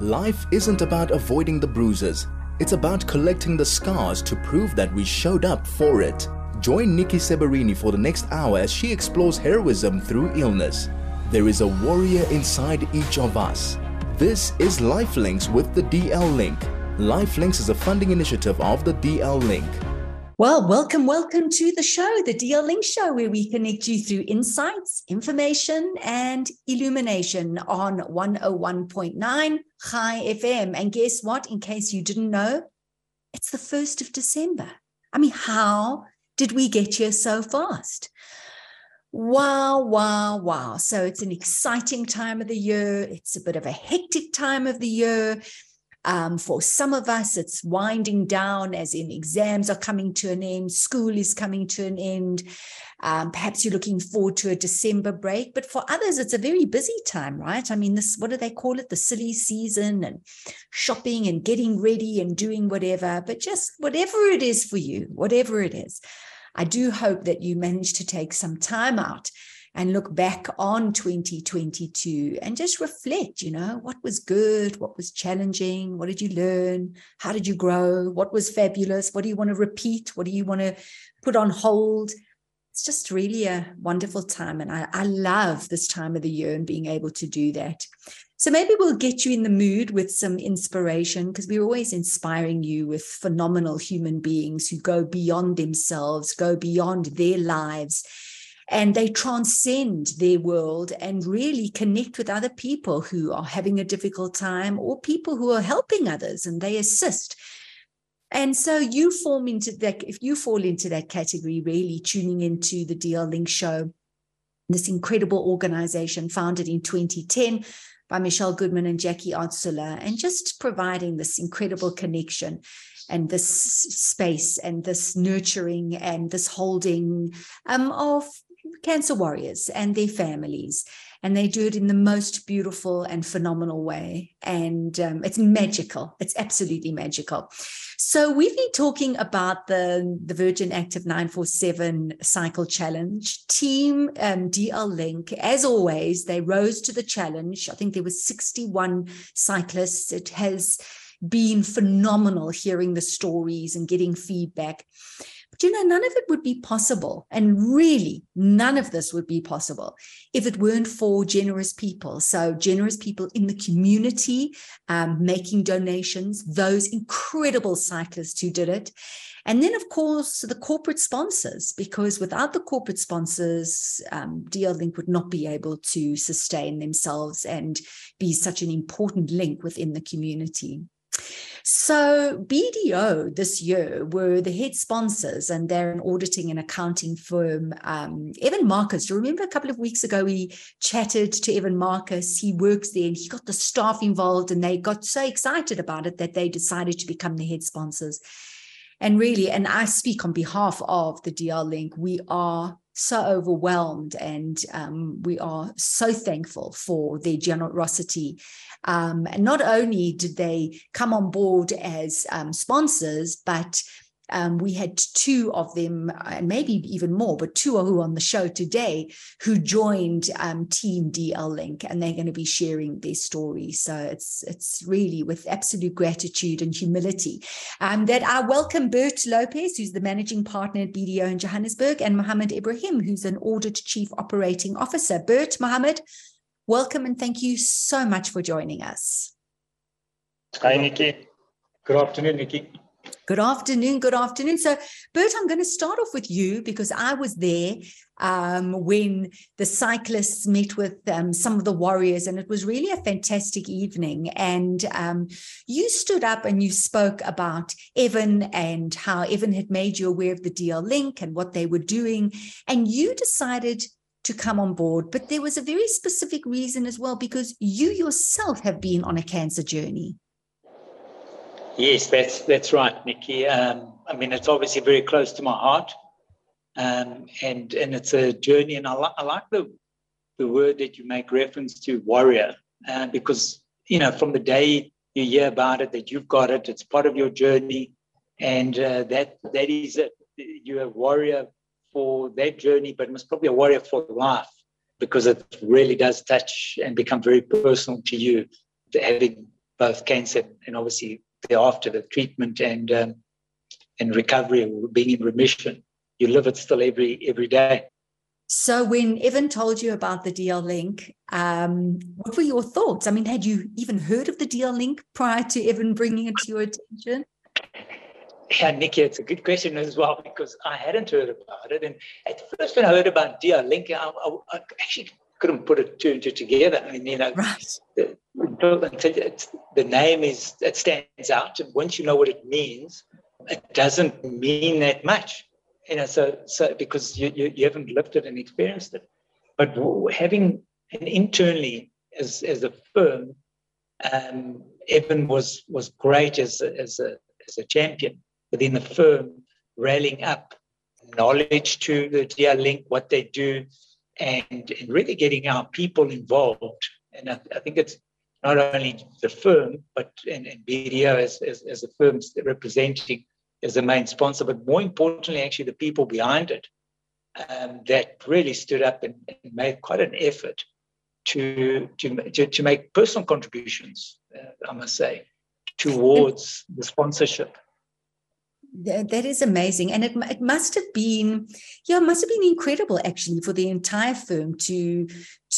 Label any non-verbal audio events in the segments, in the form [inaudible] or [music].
Life isn't about avoiding the bruises, it's about collecting the scars to prove that we showed up for it. Join Nikki Seberini for the next hour as she explores heroism through illness. There is a warrior inside each of us. This is Lifelinks with the DL Link. Lifelinks is a funding initiative of the DL Link. Well, welcome, welcome to the show, the DL Link Show, where we connect you through insights, information, and illumination on 101.9 Chai FM. And guess what? In case you didn't know, it's the 1st of December. I mean, how did we get here so fast? Wow, wow, wow. So it's an exciting time of the year. It's a bit of a hectic time of the year. Um, for some of us, it's winding down, as in exams are coming to an end, school is coming to an end. Um, perhaps you're looking forward to a December break, but for others, it's a very busy time, right? I mean, this, what do they call it? The silly season and shopping and getting ready and doing whatever, but just whatever it is for you, whatever it is. I do hope that you manage to take some time out and look back on 2022 and just reflect, you know, what was good, what was challenging, what did you learn, how did you grow, what was fabulous, what do you want to repeat, what do you want to put on hold. It's just really a wonderful time. And I, I love this time of the year and being able to do that. So maybe we'll get you in the mood with some inspiration because we're always inspiring you with phenomenal human beings who go beyond themselves, go beyond their lives and they transcend their world and really connect with other people who are having a difficult time or people who are helping others and they assist. And so you form into that, if you fall into that category, really tuning into the DL Link show, this incredible organization founded in 2010 by Michelle Goodman and Jackie Artsula, and just providing this incredible connection and this space and this nurturing and this holding um, of cancer warriors and their families. And they do it in the most beautiful and phenomenal way. And um, it's magical. It's absolutely magical. So we've been talking about the, the Virgin Active 947 Cycle Challenge. Team um, DL Link, as always, they rose to the challenge. I think there were 61 cyclists. It has been phenomenal hearing the stories and getting feedback. But you know, none of it would be possible. And really, none of this would be possible if it weren't for generous people. So, generous people in the community um, making donations, those incredible cyclists who did it. And then, of course, the corporate sponsors, because without the corporate sponsors, um, DL Link would not be able to sustain themselves and be such an important link within the community. So BDO this year were the head sponsors, and they're an auditing and accounting firm. Um, Evan Marcus, do you remember a couple of weeks ago we chatted to Evan Marcus? He works there, and he got the staff involved, and they got so excited about it that they decided to become the head sponsors. And really, and I speak on behalf of the DL Link, we are so overwhelmed and um, we are so thankful for their generosity. Um, and not only did they come on board as um, sponsors, but um, we had two of them, and maybe even more, but two are who on the show today who joined um, Team DL Link, and they're going to be sharing their story. So it's it's really with absolute gratitude and humility um, that I welcome Bert Lopez, who's the managing partner at BDO in Johannesburg, and Muhammed Ebrahim, who's an audit chief operating officer. Bert, Muhammed, welcome and thank you so much for joining us. Hi, Nikki. Good afternoon, Nikki. Good afternoon. Good afternoon. So, Bert, I'm going to start off with you because I was there um, when the cyclists met with um, some of the warriors, and it was really a fantastic evening. And um, you stood up and you spoke about Evan and how Evan had made you aware of the DL link and what they were doing. And you decided to come on board. But there was a very specific reason as well, because you yourself have been on a cancer journey. Yes, that's that's right, Nikki. Um, I mean, it's obviously very close to my heart, um, and and it's a journey. And I, li- I like the the word that you make reference to, warrior, uh, because you know from the day you hear about it that you've got it, it's part of your journey, and uh, that that is it. You're a warrior for that journey, but it's probably a warrior for life because it really does touch and become very personal to you, having both cancer and obviously thereafter the treatment and um, and recovery, being in remission. You live it still every every day. So when Evan told you about the DL link, um, what were your thoughts? I mean, had you even heard of the DL link prior to Evan bringing it to your attention? Yeah, Nikki, it's a good question as well because I hadn't heard about it. And at first, when I heard about DL link, I, I, I actually couldn't put it two and two together. I mean, you know, right. the, the name is it stands out, and once you know what it means, it doesn't mean that much. You know, so so because you you, you haven't lived it and experienced it, but having an internally as as a firm, um, Evan was was great as a, as a as a champion within the firm, rallying up knowledge to the DL Link, what they do, and, and really getting our people involved. And I, I think it's not only the firm, but and, and BDO as, as, as the firms representing as the main sponsor, but more importantly, actually the people behind it um, that really stood up and, and, made quite an effort to, to, to, to make personal contributions, uh, I must say, towards the sponsorship that is amazing. And it, it must have been yeah must have been incredible actually for the entire firm to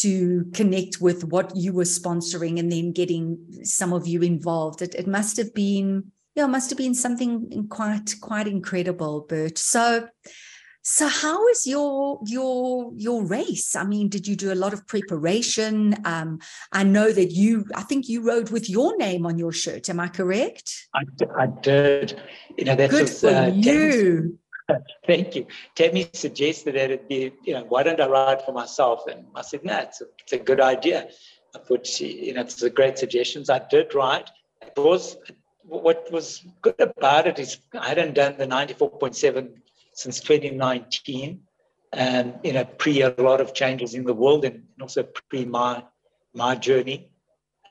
to connect with what you were sponsoring and then getting some of you involved. It, it must have been yeah must have been something quite quite incredible bert. So so how is your your your race? I mean, did you do a lot of preparation? Um, I know that you, I think you rode with your name on your shirt. Am I correct? I, I did. You know, that's good for uh, you. [laughs] Thank you. Tammy suggested that it be, you know, why don't I ride for myself? And I said, no, it's a, it's a good idea. I thought, you know, it's a great suggestions. I did ride. It was what was good about it is I hadn't done the 94.7 since 2019, and you know, pre a lot of changes in the world, and also pre my my journey.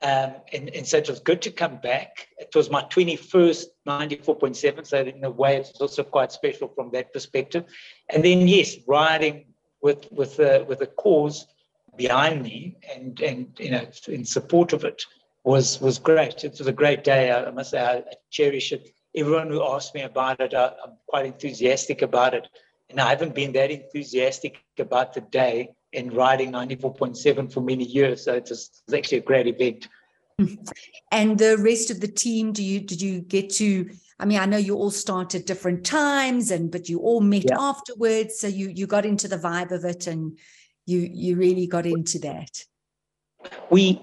Um, and, and so it was good to come back. It was my 21st 94.7, so in a way it's also quite special from that perspective. And then yes, riding with with a, with a cause behind me and and you know in support of it was was great. It was a great day. I must say I cherish it everyone who asks me about it, I, am quite enthusiastic about it. And I haven't been that enthusiastic about the day in riding 94.7 for many years. So it's, just, it's actually a great event. [laughs] And the rest of the team, do you did you get to? I mean, I know you all start at different times, and but you all met yeah. afterwards, so you you got into the vibe of it, and you you really got into that. We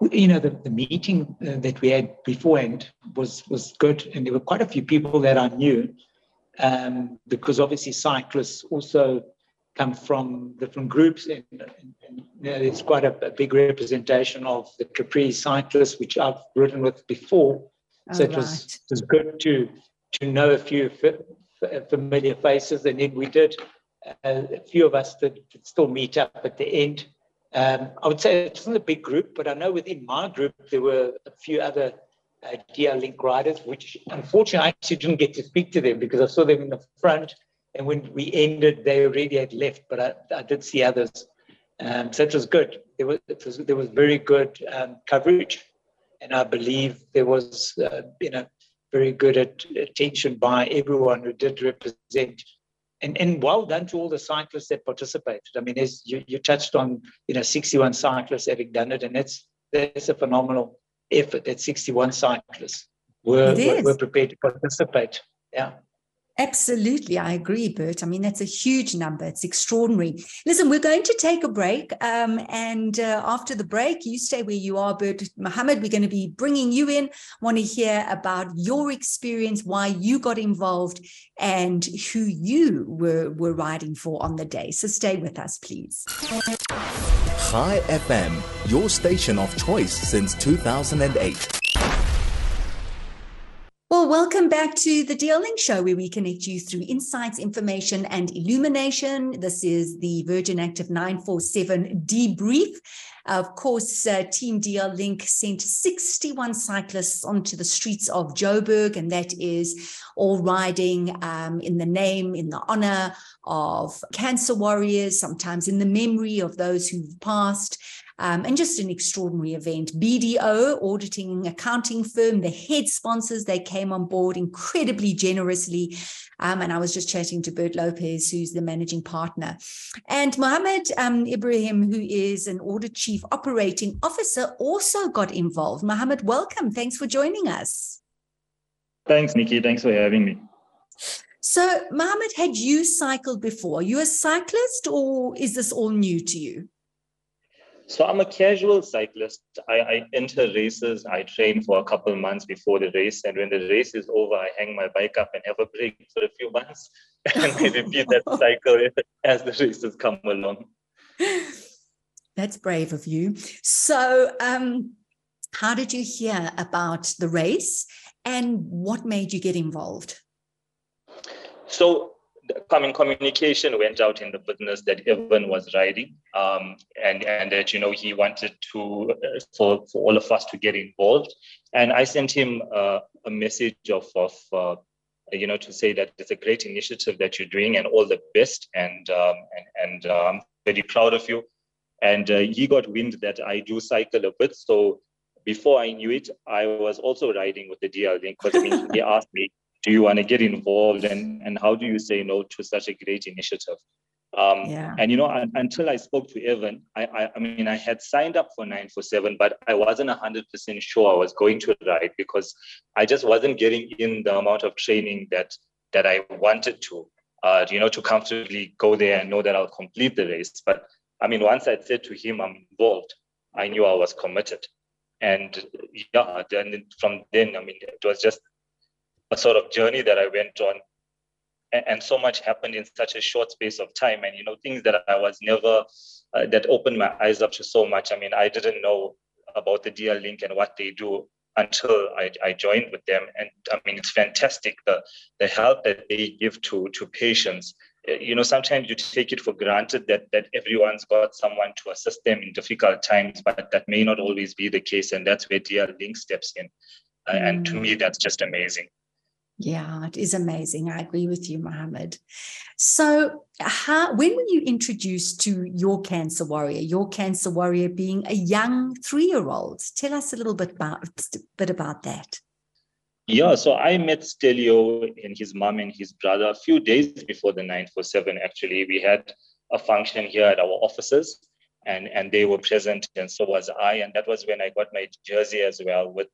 you know, the, the meeting uh, that we had beforehand was was good, and there were quite a few people that I knew, um, because obviously cyclists also come from different groups, and, and, and you know, there's quite a, a, big representation of the Capri cyclists, which I've ridden with before. Oh, so it was it was good to to know a few familiar faces, and then we did. Uh, a few of us did still meet up at the end um, I would say it wasn't a big group, but I know within my group there were a few other uh, DL Link riders, which unfortunately I actually didn't get to speak to them because I saw them in the front. And when we ended, they already had left, but I, I did see others. Um, so it was good. There was, was there was very good um, coverage, and I believe there was uh, you know very good at, attention by everyone who did represent and, and well done to all the cyclists that participated. I mean, as you, you touched on, you know, 61 cyclists having done it, and that's that's a phenomenal effort that 61 cyclists were, were, were prepared to participate. Yeah. Absolutely, I agree, Bert. I mean, that's a huge number. It's extraordinary. Listen, we're going to take a break. Um, and uh, after the break, you stay where you are, Bert. Muhammed, we're going to be bringing you in. Want to hear about your experience, why you got involved, and who you were, were riding for on the day. So stay with us, please. Chai FM, your station of choice since 2008. Welcome back to the DL Link Show, where we connect you through insights, information, and illumination. This is the Virgin Active 947 debrief. Of course, uh, Team DL Link sent 61 cyclists onto the streets of Joburg, and that is all riding um, in the name, in the honor of cancer warriors, sometimes in the memory of those who've passed. Um, and just an extraordinary event. BDO, auditing accounting firm, the head sponsors, they came on board incredibly generously. Um, and I was just chatting to Bert Lopez, who's the managing partner. And Muhammed um, Ebrahim, who is an audit chief operating officer, also got involved. Muhammed, welcome. Thanks for joining us. Thanks, Nikki. Thanks for having me. So, Muhammed, had you cycled before? Are you a cyclist or is this all new to you? So I'm a casual cyclist. I, I, enter races. I train for a couple months before the race, and when the race is over, I hang my bike up and have a break for a few months, [laughs] and I repeat that [laughs] cycle as the races come along. That's brave of you. So, um, how did you hear about the race, and what made you get involved? So common communication went out in the business that Evan was riding, um, and and that you know he wanted to uh, for for all of us to get involved, and I sent him uh, a message of of. Uh, you know, to say that it's a great initiative that you're doing, and all the best, and um, and and uh, I'm very proud of you. And uh, he got wind that I do cycle a bit, so before I knew it, I was also riding with the DL Link because I mean, he [laughs] asked me, do you want to get involved and, and how do you say no to such a great initiative? Um, yeah. and you know until i spoke to evan I, I, I mean i had signed up for 947 but i wasn't 100% sure i was going to ride because i just wasn't getting in the amount of training that that i wanted to. Uh, you know to comfortably go there and know that i'll complete the race. But i mean once i said to him i'm involved i knew i was committed. And yeah then from then i mean it was just a sort of journey that I went on. And, and, so much happened in such a short space of time. And, you know, things that I was never, uh, that opened my eyes up to so much. I mean, I didn't know about the DL Link and what they do until I, I joined with them. And I mean, it's fantastic the, the help that they give to, to patients. Uh, you know, sometimes you take it for granted that, that everyone's got someone to assist them in difficult times, but that may not always be the case. And that's where DL Link steps in. Mm. And to me, that's just amazing. Yeah, it is amazing. I agree with you, Muhammed. So, how, when were you introduced to your cancer warrior? Your cancer warrior being a young three-year-old. Tell us a little bit about bit about that. Yeah, so I met Stelio and his mom and his brother a few days before the 947. Actually, we had a function here at our offices, and and they were present, and so was I. And that was when I got my jersey as well with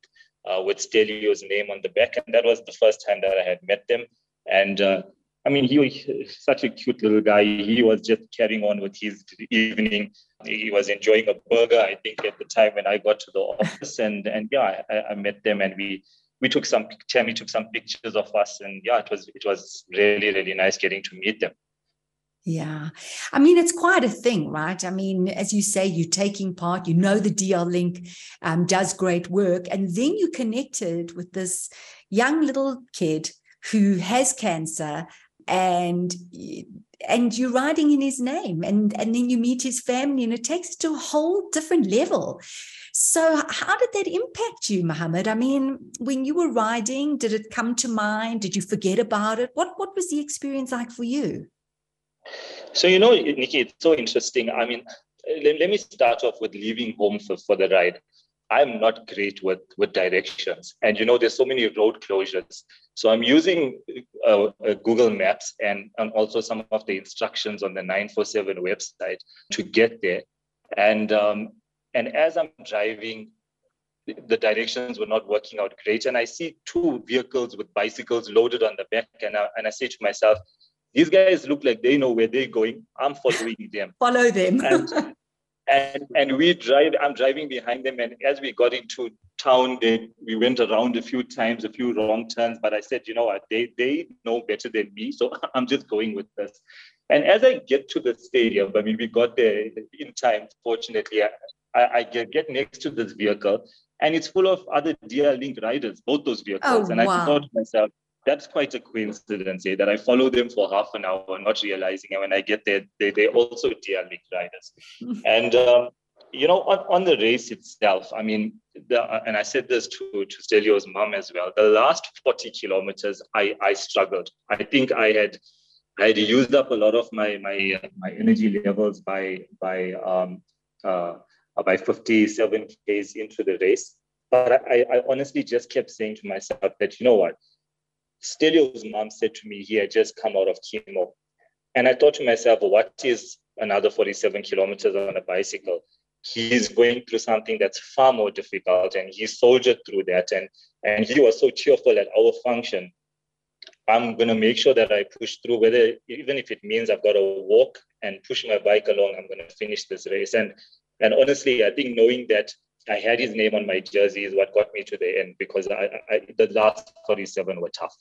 uh, with Stelio's name on the back. And that was the first time that I had met them. And uh, I mean, he was such a cute little guy. He was just carrying on with his evening. He was enjoying a burger, I think, at the time when I got to the office. And and yeah, I, I met them and we we took some Tammy took some pictures of us. And yeah, it was it was really, really nice getting to meet them. Yeah. I mean, it's quite a thing, right? I mean, as you say, you're taking part, you know, the DL Link um, does great work. And then you connected with this young little kid who has cancer and and you're writing in his name and and then you meet his family and it takes it to a whole different level so how did that impact you Muhammed i mean when you were riding did it come to mind did you forget about it what what was the experience like for you so, you know, Nikki, it's so interesting. I mean, let, let me start off with leaving home for, for the ride. I'm not great with, with directions. And, you know, there's so many road closures. So I'm using uh, uh, Google Maps and, and also some of the instructions on the 947 website to get there. And, um, and as I'm driving, the directions were not working out great. And I see two vehicles with bicycles loaded on the back. And I, and I say to myself, these guys look like they know where they're going. I'm following them. Follow them. and, and and we drive. I'm driving behind them. And as we got into town, they, we went around a few times, a few wrong turns. But I said, you know what? They they know better than me, so [laughs] I'm just going with this. And as I get to the stadium, I mean, we got there in time. Fortunately, I, I get, get next to this vehicle, and it's full of other DL Link riders, both those vehicles. Oh, and wow. I thought to myself, that's quite a coincidence eh, that I follow them for half an hour, not realizing, and when I get there, they, they also DL riders. [laughs] and, um, you know, on, on the race itself, I mean, the, and I said this to, to Stelio's mom as well, the last 40 kilometers, I, I struggled. I think I had I had used up a lot of my my my energy levels by by um, uh, by 57 k's into the race. But I, I honestly just kept saying to myself that, you know what? Stelio's mom said to me he had just come out of chemo. And I thought to myself, what is another 47 kilometers on a bicycle? He's going through something that's far more difficult and he soldiered through that. And, and he was so cheerful at our function. I'm going to make sure that I push through, whether even if it means I've got to walk and push my bike along, I'm going to finish this race. And and honestly, I think knowing that I had his name on my jersey is what got me to the end because I, I the last 37 were tough.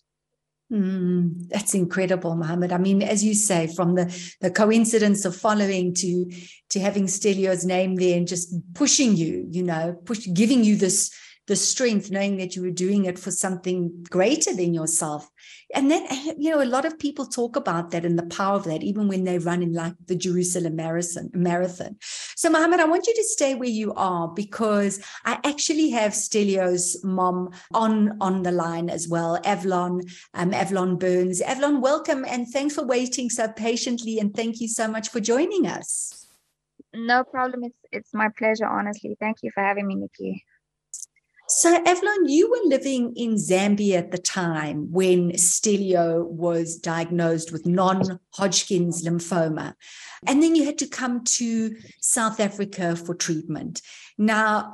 Mm, that's incredible, Muhammed. I mean, as you say, from the, the coincidence of following to to having Stelio's name there and just pushing you, you know, push giving you this the strength knowing that you were doing it for something greater than yourself. And then you know a lot of people talk about that and the power of that even when they run in like the jerusalem marathon so Muhammed i want you to stay where you are because i actually have stelio's mom on on the line as well Avlon um Byrnes. Avlon welcome and thanks for waiting so patiently and thank you so much for joining us. No problem. It's it's my pleasure honestly. Thank you for having me nikki so, Avlon, you were living in Zambia at the time when Stelio was diagnosed with non Hodgkin's lymphoma. And then you had to come to South Africa for treatment. Now,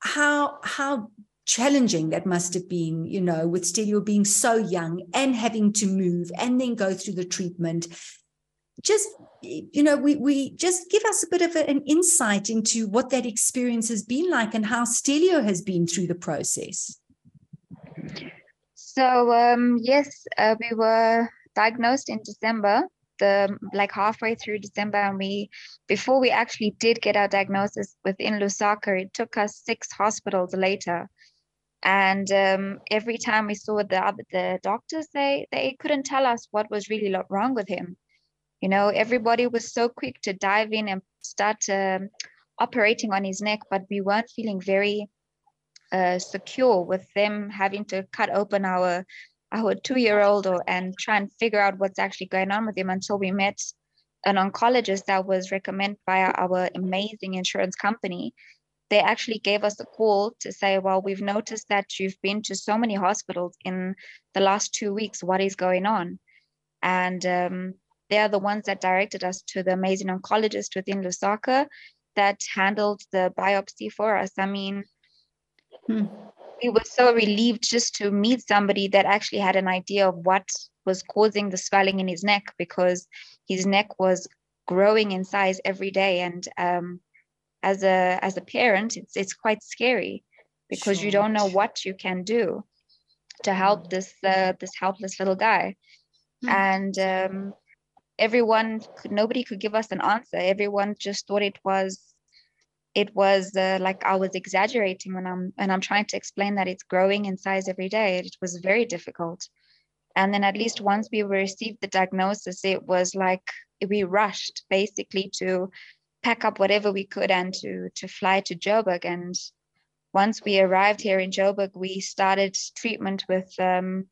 how, how challenging that must have been, you know, with Stelio being so young and having to move and then go through the treatment just you know we we just give us a bit of a, an insight into what that experience has been like and how stelio has been through the process. So um, yes uh, we were diagnosed in december the like halfway through december and we before we actually did get our diagnosis within lusaka it took us six hospitals later. And um, every time we saw the the doctors they they couldn't tell us what was really wrong with him you know, everybody was so quick to dive in and start um, operating on his neck, but we weren't feeling very uh, secure with them having to cut open our our two-year-old and try and figure out what's actually going on with him until we met an oncologist that was recommended by our amazing insurance company. They actually gave us a call to say, well, we've noticed that you've been to so many hospitals in the last two weeks. What is going on? And um, they are the ones that directed us to the amazing oncologist within Lusaka that handled the biopsy for us. I mean, hmm. we were so relieved just to meet somebody that actually had an idea of what was causing the swelling in his neck because his neck was growing in size every day. And um, as a as a parent, it's it's quite scary because sure. you don't know what you can do to help this uh, this helpless little guy. Hmm. And um, everyone could nobody could give us an answer. Everyone just thought it was it was uh, like i was exaggerating when i'm and i'm trying to explain that it's growing in size every day. It was very difficult. And then at least once we received the diagnosis it was like we rushed basically to pack up whatever we could and to to fly to joburg. And once we arrived here in joburg we started treatment with um,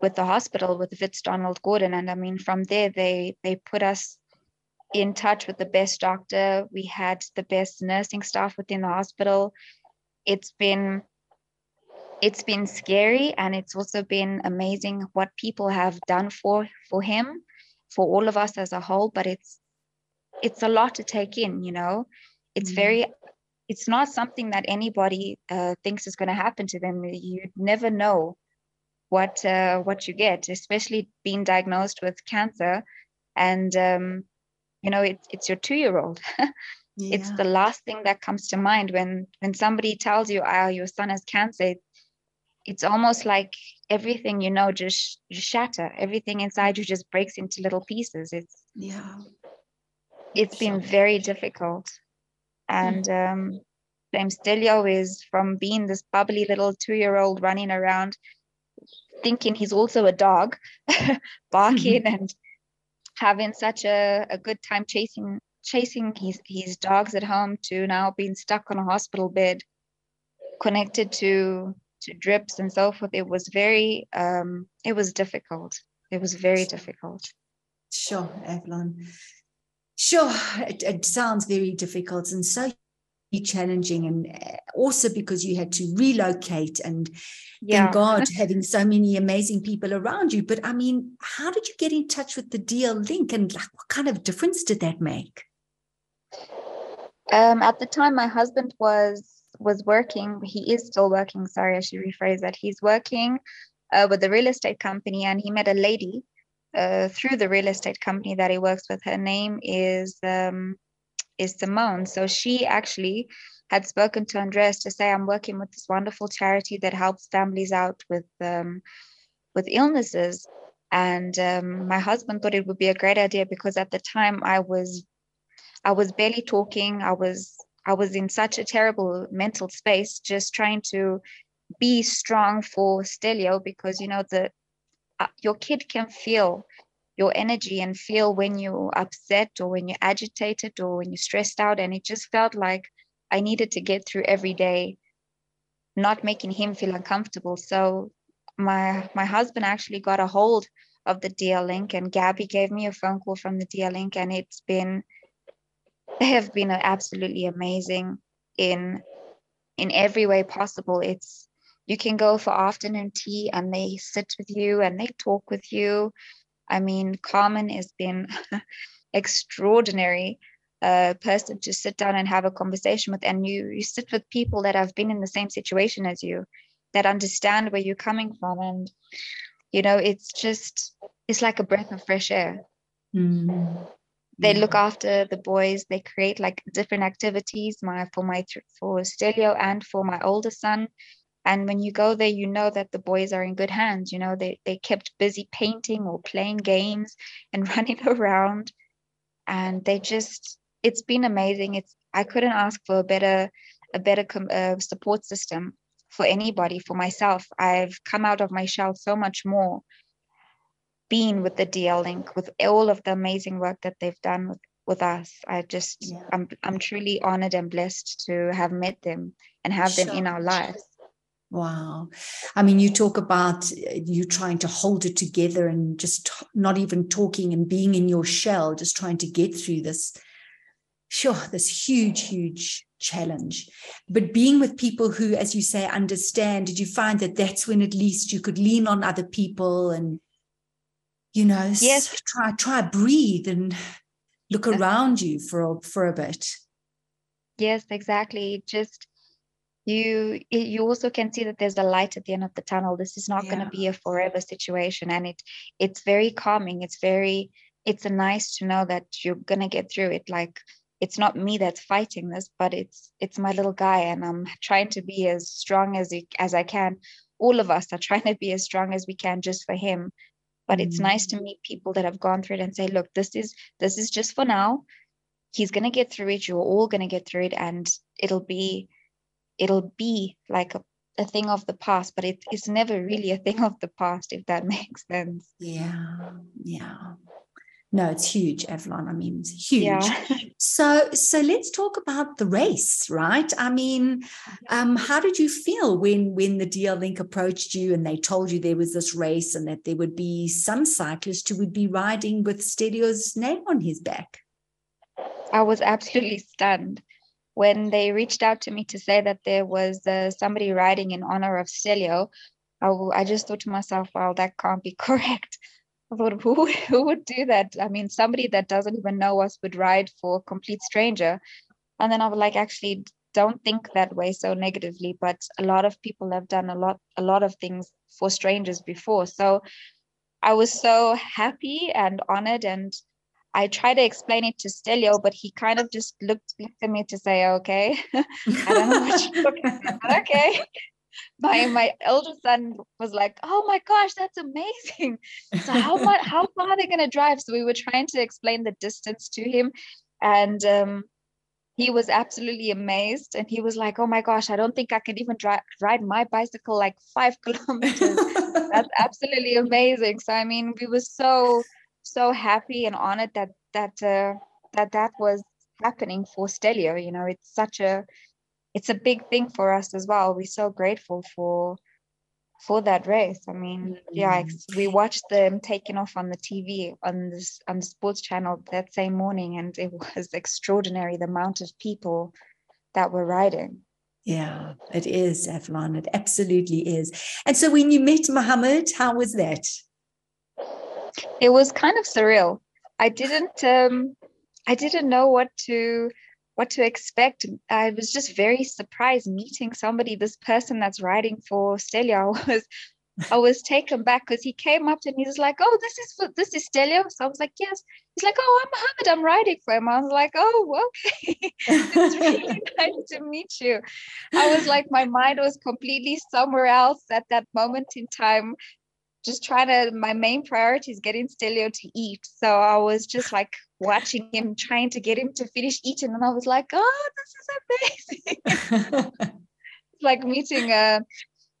with the hospital with Wits Donald Gordon. And I mean, from there, they they put us in touch with the best doctor. We had the best nursing staff within the hospital. It's been it's been scary and it's also been amazing what people have done for for him for all of us as a whole but it's it's a lot to take in you know it's mm-hmm. very it's not something that anybody uh, thinks is going to happen to them You'd never know what uh, what you get, especially being diagnosed with cancer, and um, you know it's it's your two year old. [laughs] yeah. It's the last thing that comes to mind when when somebody tells you, "Oh, your son has cancer." It's almost like everything you know just, just shatter. Everything inside you just breaks into little pieces. It's yeah. It's been very difficult, and mm. um, Stelio is from being this bubbly little two year old running around thinking he's also a dog, [laughs] barking mm-hmm. and having such a, a good time chasing chasing his, his dogs at home to now being stuck on a hospital bed, connected to to drips and so forth. It was very um, it was difficult. It was very difficult. Sure, Avlon. Sure, it, it sounds very difficult and so challenging and uh, also because you had to relocate and yeah. thank God [laughs] having so many amazing people around you. But I mean, how did you get in touch with the DL Link and like what kind of difference did that make? Um, at the time, my husband was was working. He is still working. Sorry, I should rephrase that. He's working uh, with a real estate company, and he met a lady uh, through the real estate company that he works with. Her name is um, is Simone. So she actually had spoken to Andreas to say, "I'm working with this wonderful charity that helps families out with um, with illnesses." And um, my husband thought it would be a great idea because at the time I was I was barely talking. I was I was in such a terrible mental space, just trying to be strong for Stelio because you know the uh, your kid can feel your energy and feel when you're upset or when you're agitated or when you're stressed out. And it just felt like I needed to get through every day not making him feel uncomfortable. So my my husband actually got a hold of the DL link and Gabby gave me a phone call from the DL link. And it's been they have been absolutely amazing in in every way possible. It's you can go for afternoon tea and they sit with you and they talk with you i mean carmen has been [laughs] extraordinary uh, person to sit down and have a conversation with and you you sit with people that have been in the same situation as you that understand where you're coming from and you know it's just it's like a breath of fresh air. Mm they look after the boys they create like different activities my for my for stelio and for my older son and when you go there you know that the boys are in good hands you know they they kept busy painting or playing games [laughs] and running around and they just it's been amazing it's i couldn't ask for a better a better uh, support system for anybody for myself i've come out of my shell so much more being with the DL Link with all of the amazing work that they've done with, with us. I just yeah. I'm I'm truly honored and blessed to have met them and have sure. them in our lives. Wow. I mean, you talk about uh, you trying to hold it together and just not even talking and being in your shell, just trying to get through this, sure, this huge, huge challenge. But being with people who, as you say, understand, did you find that that's when at least you could lean on other people and you know yes try try breathe and look around you for a, for a bit yes exactly just you you also can see that there's a light at the end of the tunnel. This is not yeah. going to be a forever situation and it it's very calming. It's very it's a nice to know that you're going to get through it. Like it's not me that's fighting this but it's it's my little guy and i'm [laughs] trying to be as strong as as i can. All of us are [laughs] trying to be as strong as we can just for him. But it's nice to mm. meet people that have gone through it and say look this is this is just for now. He's going to get through it. You're all going to get through it and it'll be it'll be like a, a thing of the past but it, it's never really a thing of the past if that [laughs] makes sense yeah yeah no, it's huge, Avlon. I mean, it's huge. Yeah. so, so let's talk about the race, right? I mean, um, how did you feel when when the DL Link approached you and they told you there was this race and that there would be some cyclist who would be riding with Stelio's name on his back? I was absolutely stunned when they reached out to me to say that there was uh, somebody riding in honor of Stelio, I, I just thought to myself, well, that can't be [laughs] correct. I thought, who, who would do that? I mean, somebody that doesn't even know us would ride for a complete stranger. And then I was like, actually, don't think that way so negatively. But a lot of people have done a lot, a lot of things for strangers before. So I was so happy and honored. And I tried to explain it to Stelio, but he kind of just looked, looked at me to say, okay, [laughs] I don't know what you're talking about. [laughs] Okay my my elder son was like, "Oh my gosh, that's amazing!" So how much how far are they going to drive? So we were trying to explain the distance to him, and um, he was absolutely amazed. And he was like, "Oh my gosh, I don't think I can even drive ride my bicycle like five [laughs] kilometers. that's absolutely amazing." So I mean, we were so so happy and honored that that uh, that that was happening for Stelio. You know, it's such a it's a big thing for us as well. We're so grateful for for that race. I mean, mm-hmm. yeah, we watched them taking off on the TV on this on the sports channel that same morning, and it [laughs] was extraordinary the amount of people that were riding. Yeah, it is, Avlon. It absolutely is. And so when you met Muhammed, how was that? It was kind of surreal. I didn't um I didn't know what to what to expect. I was just very surprised meeting somebody, this person that's writing for Stelio. [laughs] I was I was taken back because he came up to me. He's like, "Oh, this is for this is Stelio." So I was like, "Yes." He's like, "Oh, I'm Muhammed. I'm writing for him." I was like, "Oh, okay. [laughs] it's really [laughs] nice to meet you." I was like, my mind was completely somewhere else at that moment in time. Just trying to. My main priority is getting Stelio to eat. So I was just like watching him, trying to get him to finish eating, and I was like, "Oh, this is amazing." It's [laughs] like meeting a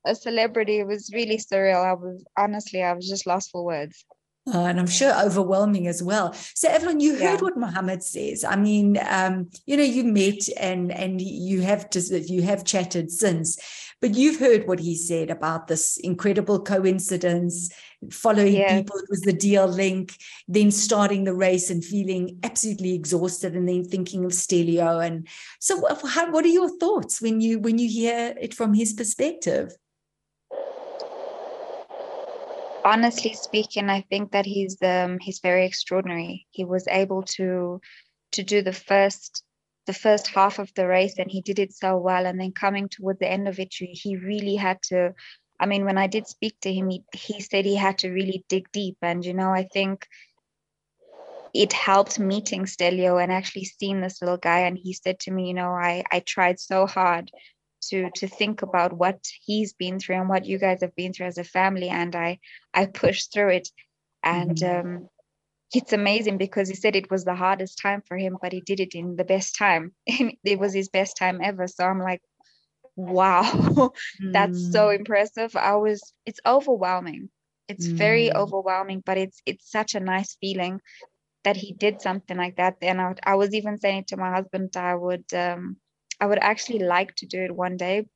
a celebrity. It was really surreal. I was honestly, I was just lost for words. Uh, and I'm sure overwhelming as well. So, Avlon, you heard yeah. what Muhammed says. I mean, um, you know, you met and and you have just you have chatted since, but you've heard what he said about this incredible coincidence, following yeah. people. It was the DL Link, then starting the race and feeling absolutely exhausted, and then thinking of Stelio. And so, how, what are your thoughts when you when you hear it from his perspective? Honestly speaking, I think that he's um, he's very extraordinary. He was able to to do the first the first half of the race and he did it so well. And then coming toward the end of it he really had to i mean when i did speak to him he, he said he had to really dig deep. And you know i think it helped meeting stelio and actually seeing this little guy. And he said to me you know i i tried so hard to to think about what he's been through and what you guys have been through as a family and i i pushed through it and mm-hmm. um, it's amazing because he said it was the hardest time for him but he did it in the best time [laughs] it was his best time ever so i'm like wow [laughs] that's mm. so impressive i was it's overwhelming it's mm. very overwhelming but it's it's such a nice feeling that he did something like that and I, I was even saying to my husband i would um I would actually like to do it one day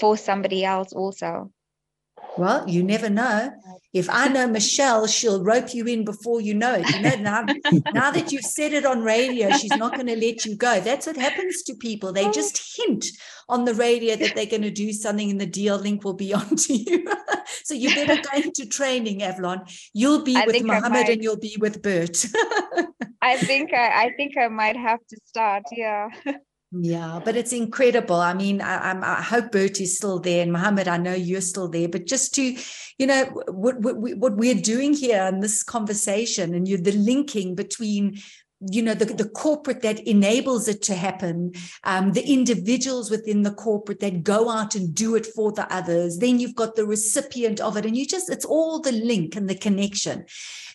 for somebody else also. Well, you never know. If I know Michelle, she'll rope you in before you know it. You know, now, [laughs] now that you've said it on radio, she's not going to let you go. That's what happens to people. They just hint on the radio that they're going to do something and the DL Link will be [laughs] on to you. [laughs] so you better go into training, Avlon. You'll be I with Muhammed and you'll be with Bert. I think I, I think I might have to start. Yeah. Yeah, but it's incredible. I mean, I, I, hope Bert is still there, and Muhammed, I know you're still there. But just to, you know, what what, what we're doing here in this conversation, and you're the linking between you know the, the corporate that enables it to happen um, the individuals within the corporate that go out and do it for the others. Then you've got the recipient of it and you just it's all the link and the connection.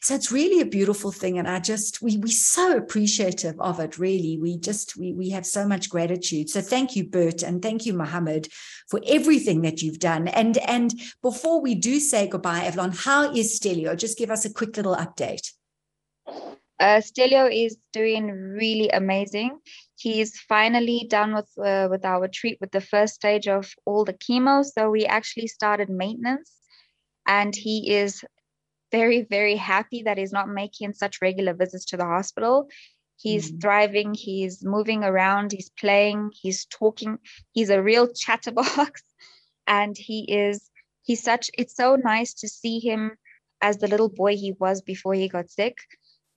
So it's really a beautiful thing and i just we we so appreciative of it really. We just we we have so much gratitude. So thank you bert and thank you Muhammed for everything that you've done. And and before we do say goodbye Avlon how is stelio? Just give us a quick little update uh, Stelio is doing really amazing. He's finally done with uh, with our treat with the first stage of all the chemo. So we actually started maintenance, and he is very very happy that he's not making such regular visits to the hospital. He's mm-hmm. thriving. He's moving around. He's playing. He's talking. He's a real chatterbox, [laughs] and he is. He's such. It's so nice to see him as the little boy he was before he got sick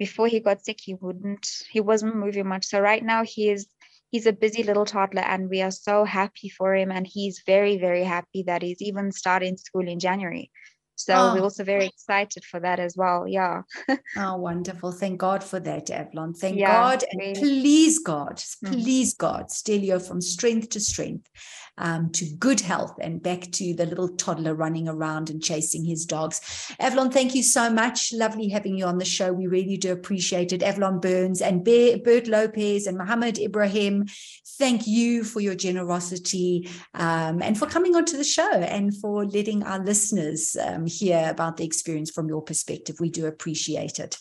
before he got sick he wouldn't he wasn't moving much. So right now he is he's a busy little toddler and we are so happy for him. And he's very very happy that he's even starting school in january so oh. we're also very excited for that as well yeah [laughs] oh wonderful thank god for that Avlon thank yeah, god and really. please god mm. please god stelio from strength to strength um, to good health and back to the little toddler running around and chasing his dogs. Avlon, thank you so much. Lovely having you on the show. We really do appreciate it. Avlon Byrnes and Bert Lopez and Muhammed Ebrahim, thank you for your generosity um, and for coming onto the show and for letting our listeners um, hear about the experience from your perspective. We do appreciate it.